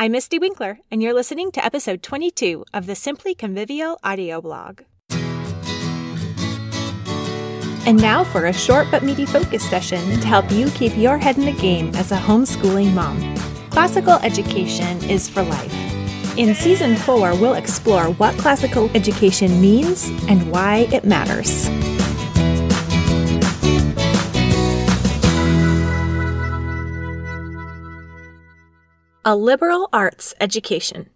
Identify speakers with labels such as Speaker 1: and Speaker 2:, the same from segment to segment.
Speaker 1: I'm Mystie Winckler, and you're listening to episode 22 of the Simply Convivial audio blog. And now for a short but meaty focus session to help you keep your head in the game as a homeschooling mom. Classical education is for life. In season four, we'll explore what classical education means and why it matters. A Liberal Arts Education.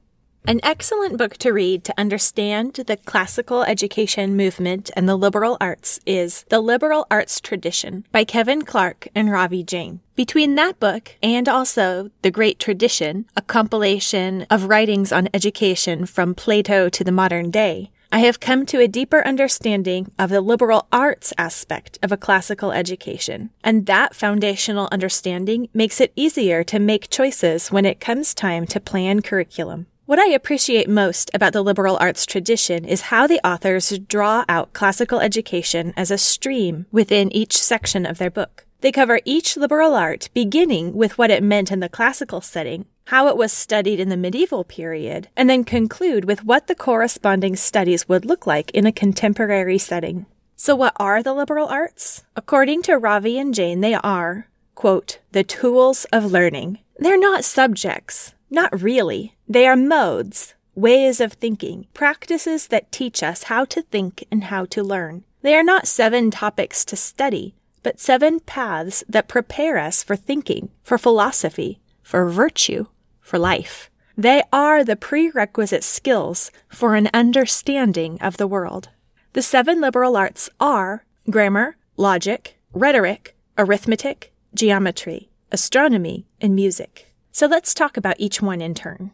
Speaker 1: An excellent book to read to understand the classical education movement and the liberal arts is The Liberal Arts Tradition by Kevin Clark and Ravi Jain. Between that book and also The Great Tradition, a compilation of writings on education from Plato to the modern day, I have come to a deeper understanding of the liberal arts aspect of a classical education, and that foundational understanding makes it easier to make choices when it comes time to plan curriculum. What I appreciate most about the liberal arts tradition is how the authors draw out classical education as a stream within each section of their book. They cover each liberal art, beginning with what it meant in the classical setting, how it was studied in the medieval period, and then conclude with what the corresponding studies would look like in a contemporary setting. So, what are the liberal arts? According to Ravi and Jain, they are, quote, the tools of learning. They're not subjects. Not really. They are modes, ways of thinking, practices that teach us how to think and how to learn. They are not seven topics to study, but seven paths that prepare us for thinking, for philosophy, for virtue, for life. They are the prerequisite skills for an understanding of the world. The seven liberal arts are grammar, logic, rhetoric, arithmetic, geometry, astronomy, and music. So let's talk about each one in turn.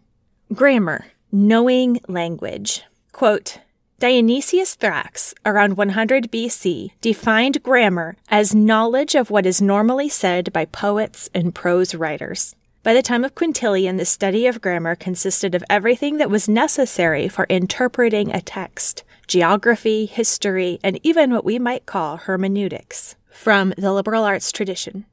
Speaker 1: Grammar, knowing language. Quote, Dionysius Thrax, around 100 BC, defined grammar as knowledge of what is normally said by poets and prose writers. By the time of Quintilian, the study of grammar consisted of everything that was necessary for interpreting a text geography, history, and even what we might call hermeneutics. From the liberal arts tradition.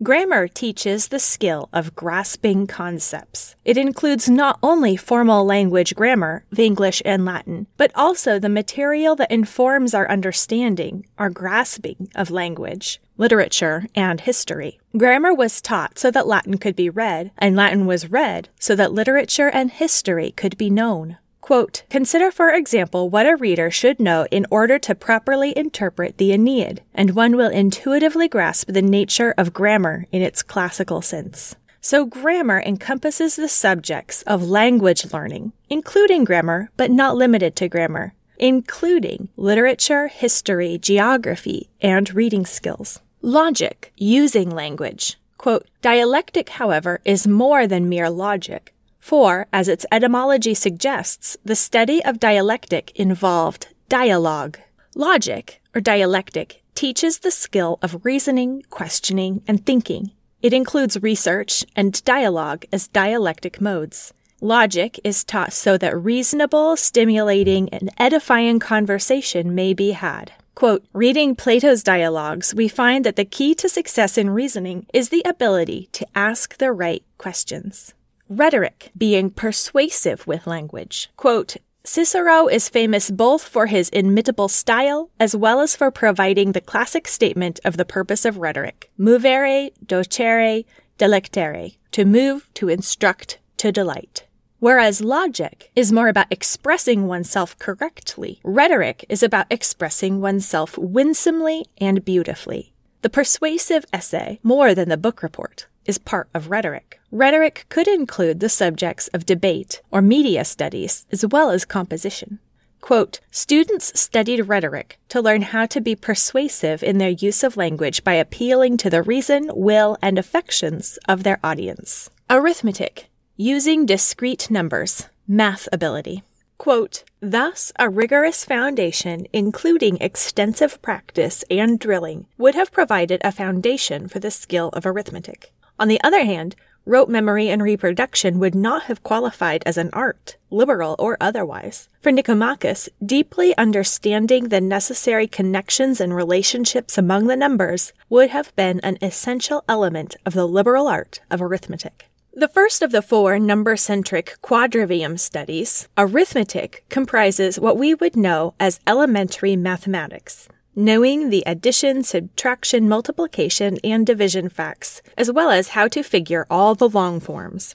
Speaker 1: Grammar teaches the skill of grasping concepts. It includes not only formal language grammar, the English and Latin, but also the material that informs our understanding, our grasping of language, literature, and history. Grammar was taught so that Latin could be read, and Latin was read so that literature and history could be known. Quote, Consider, for example, what a reader should know in order to properly interpret the Aeneid, and one will intuitively grasp the nature of grammar in its classical sense. So, grammar encompasses the subjects of language learning, including grammar, but not limited to grammar, including literature, history, geography, and reading skills. Logic, using language. Quote, Dialectic, however, is more than mere logic. For, as its etymology suggests, the study of dialectic involved dialogue. Logic, or dialectic, teaches the skill of reasoning, questioning, and thinking. It includes research and dialogue as dialectic modes. Logic is taught so that reasonable, stimulating, and edifying conversation may be had. Quote, reading Plato's dialogues, we find that the key to success in reasoning is the ability to ask the right questions. Rhetoric, being persuasive with language. Quote, Cicero is famous both for his inimitable style as well as for providing the classic statement of the purpose of rhetoric movere, docere, delectare, to move, to instruct, to delight. Whereas logic is more about expressing oneself correctly, rhetoric is about expressing oneself winsomely and beautifully. The persuasive essay, more than the book report, is part of rhetoric. Rhetoric could include the subjects of debate or media studies, as well as composition. Quote, students studied rhetoric to learn how to be persuasive in their use of language by appealing to the reason, will, and affections of their audience. Arithmetic, using discrete numbers, math ability. Quote, Thus, a rigorous foundation, including extensive practice and drilling, would have provided a foundation for the skill of arithmetic. On the other hand, rote memory and reproduction would not have qualified as an art, liberal or otherwise. For Nicomachus, deeply understanding the necessary connections and relationships among the numbers would have been an essential element of the liberal art of arithmetic. The first of the four number centric quadrivium studies, arithmetic, comprises what we would know as elementary mathematics, knowing the addition, subtraction, multiplication, and division facts, as well as how to figure all the long forms.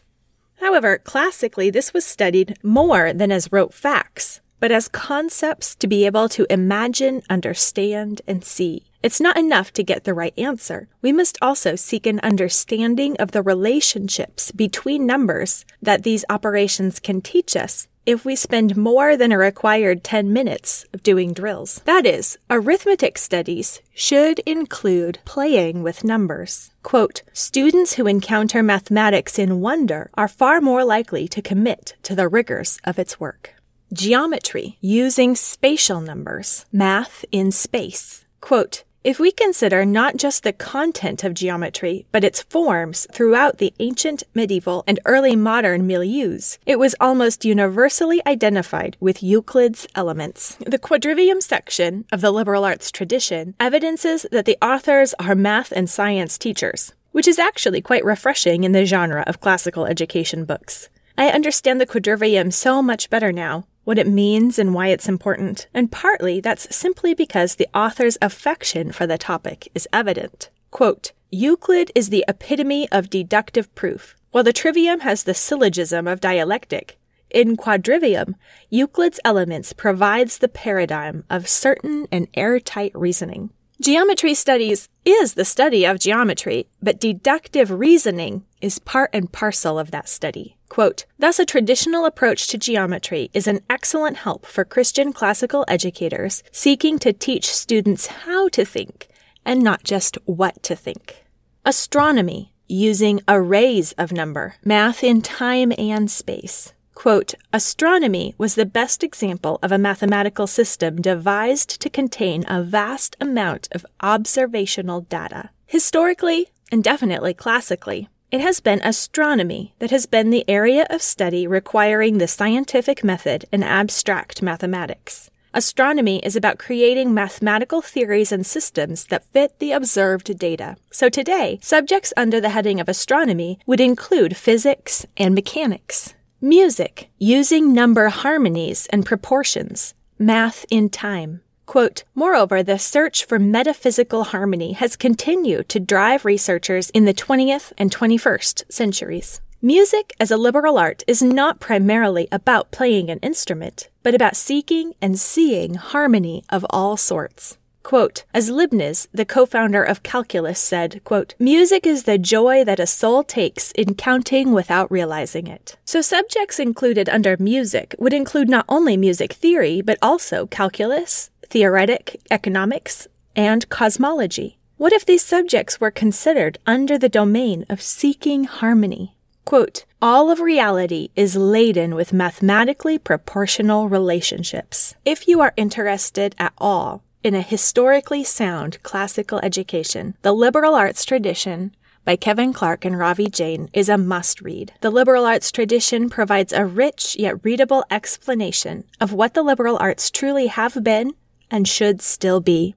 Speaker 1: However, classically, this was studied more than as rote facts, but as concepts to be able to imagine, understand, and see. It's not enough to get the right answer. We must also seek an understanding of the relationships between numbers that these operations can teach us if we spend more than a required 10 minutes of doing drills. That is, arithmetic studies should include playing with numbers. Quote, students who encounter mathematics in wonder are far more likely to commit to the rigors of its work. Geometry using spatial numbers, math in space. Quote, if we consider not just the content of geometry, but its forms throughout the ancient, medieval, and early modern milieus, it was almost universally identified with Euclid's elements. The quadrivium section of the liberal arts tradition evidences that the authors are math and science teachers, which is actually quite refreshing in the genre of classical education books. I understand the quadrivium so much better now, what it means and why it's important, and partly that's simply because the author's affection for the topic is evident. Quote, Euclid is the epitome of deductive proof, while the trivium has the syllogism of dialectic. In quadrivium, Euclid's elements provides the paradigm of certain and airtight reasoning. Geometry studies is the study of geometry, but deductive reasoning is part and parcel of that study. Quote, Thus, a traditional approach to geometry is an excellent help for Christian classical educators seeking to teach students how to think and not just what to think. Astronomy, using arrays of number, math in time and space. Quote, Astronomy was the best example of a mathematical system devised to contain a vast amount of observational data. Historically, and definitely classically, it has been astronomy that has been the area of study requiring the scientific method in abstract mathematics. Astronomy is about creating mathematical theories and systems that fit the observed data. So today, subjects under the heading of astronomy would include physics and mechanics. Music, using number harmonies and proportions. Math in time. Quote, Moreover, the search for metaphysical harmony has continued to drive researchers in the 20th and 21st centuries. Music as a liberal art is not primarily about playing an instrument, but about seeking and seeing harmony of all sorts. Quote, as Leibniz, the co-founder of calculus, said, quote, music is the joy that a soul takes in counting without realizing it. So subjects included under music would include not only music theory, but also calculus, theoretic economics, and cosmology. What if these subjects were considered under the domain of seeking harmony? Quote, all of reality is laden with mathematically proportional relationships. If you are interested at all in a historically sound classical education, the liberal arts tradition by Kevin Clark and Ravi Jain is a must read. The liberal arts tradition provides a rich yet readable explanation of what the liberal arts truly have been and should still be.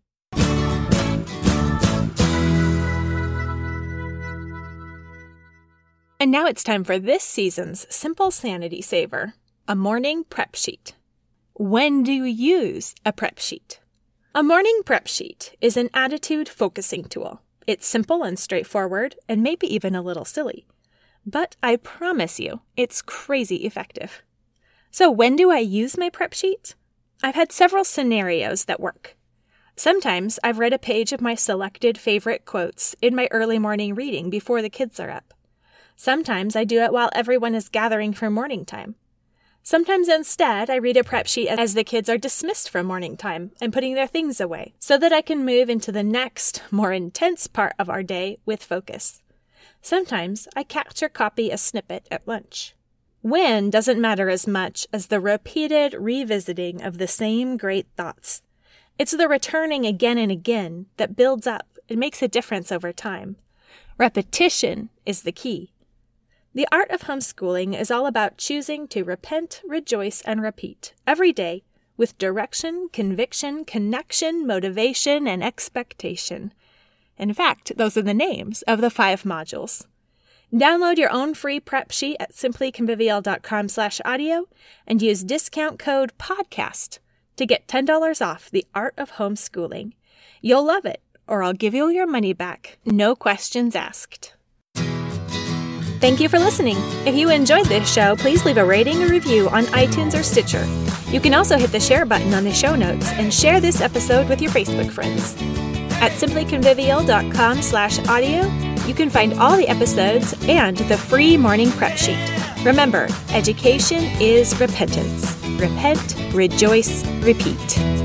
Speaker 1: And now it's time for this season's Simple Sanity Saver a morning prep sheet. When do you use a prep sheet? A morning prep sheet is an attitude focusing tool. It's simple and straightforward, and maybe even a little silly. But I promise you, it's crazy effective. So, when do I use my prep sheet? I've had several scenarios that work. Sometimes I've read a page of my selected favorite quotes in my early morning reading before the kids are up. Sometimes I do it while everyone is gathering for morning time. Sometimes instead, I read a prep sheet as the kids are dismissed from morning time and putting their things away so that I can move into the next, more intense part of our day with focus. Sometimes I or copy a snippet at lunch. When doesn't matter as much as the repeated revisiting of the same great thoughts. It's the returning again and again that builds up and makes a difference over time. Repetition is the key. The art of homeschooling is all about choosing to repent, rejoice, and repeat every day with direction, conviction, connection, motivation, and expectation. In fact, those are the names of the five modules. Download your own free prep sheet at simplyconvivial.com slash audio and use discount code PODCAST to get $10 off the art of homeschooling. You'll love it, or I'll give you your money back. No questions asked. Thank you for listening. If you enjoyed this show, please leave a rating or review on iTunes or Stitcher. You can also hit the share button on the show notes and share this episode with your Facebook friends. At simplyconvivial.com slash audio, you can find all the episodes and the free morning prep sheet. Remember, education is repentance. Repent, rejoice, repeat.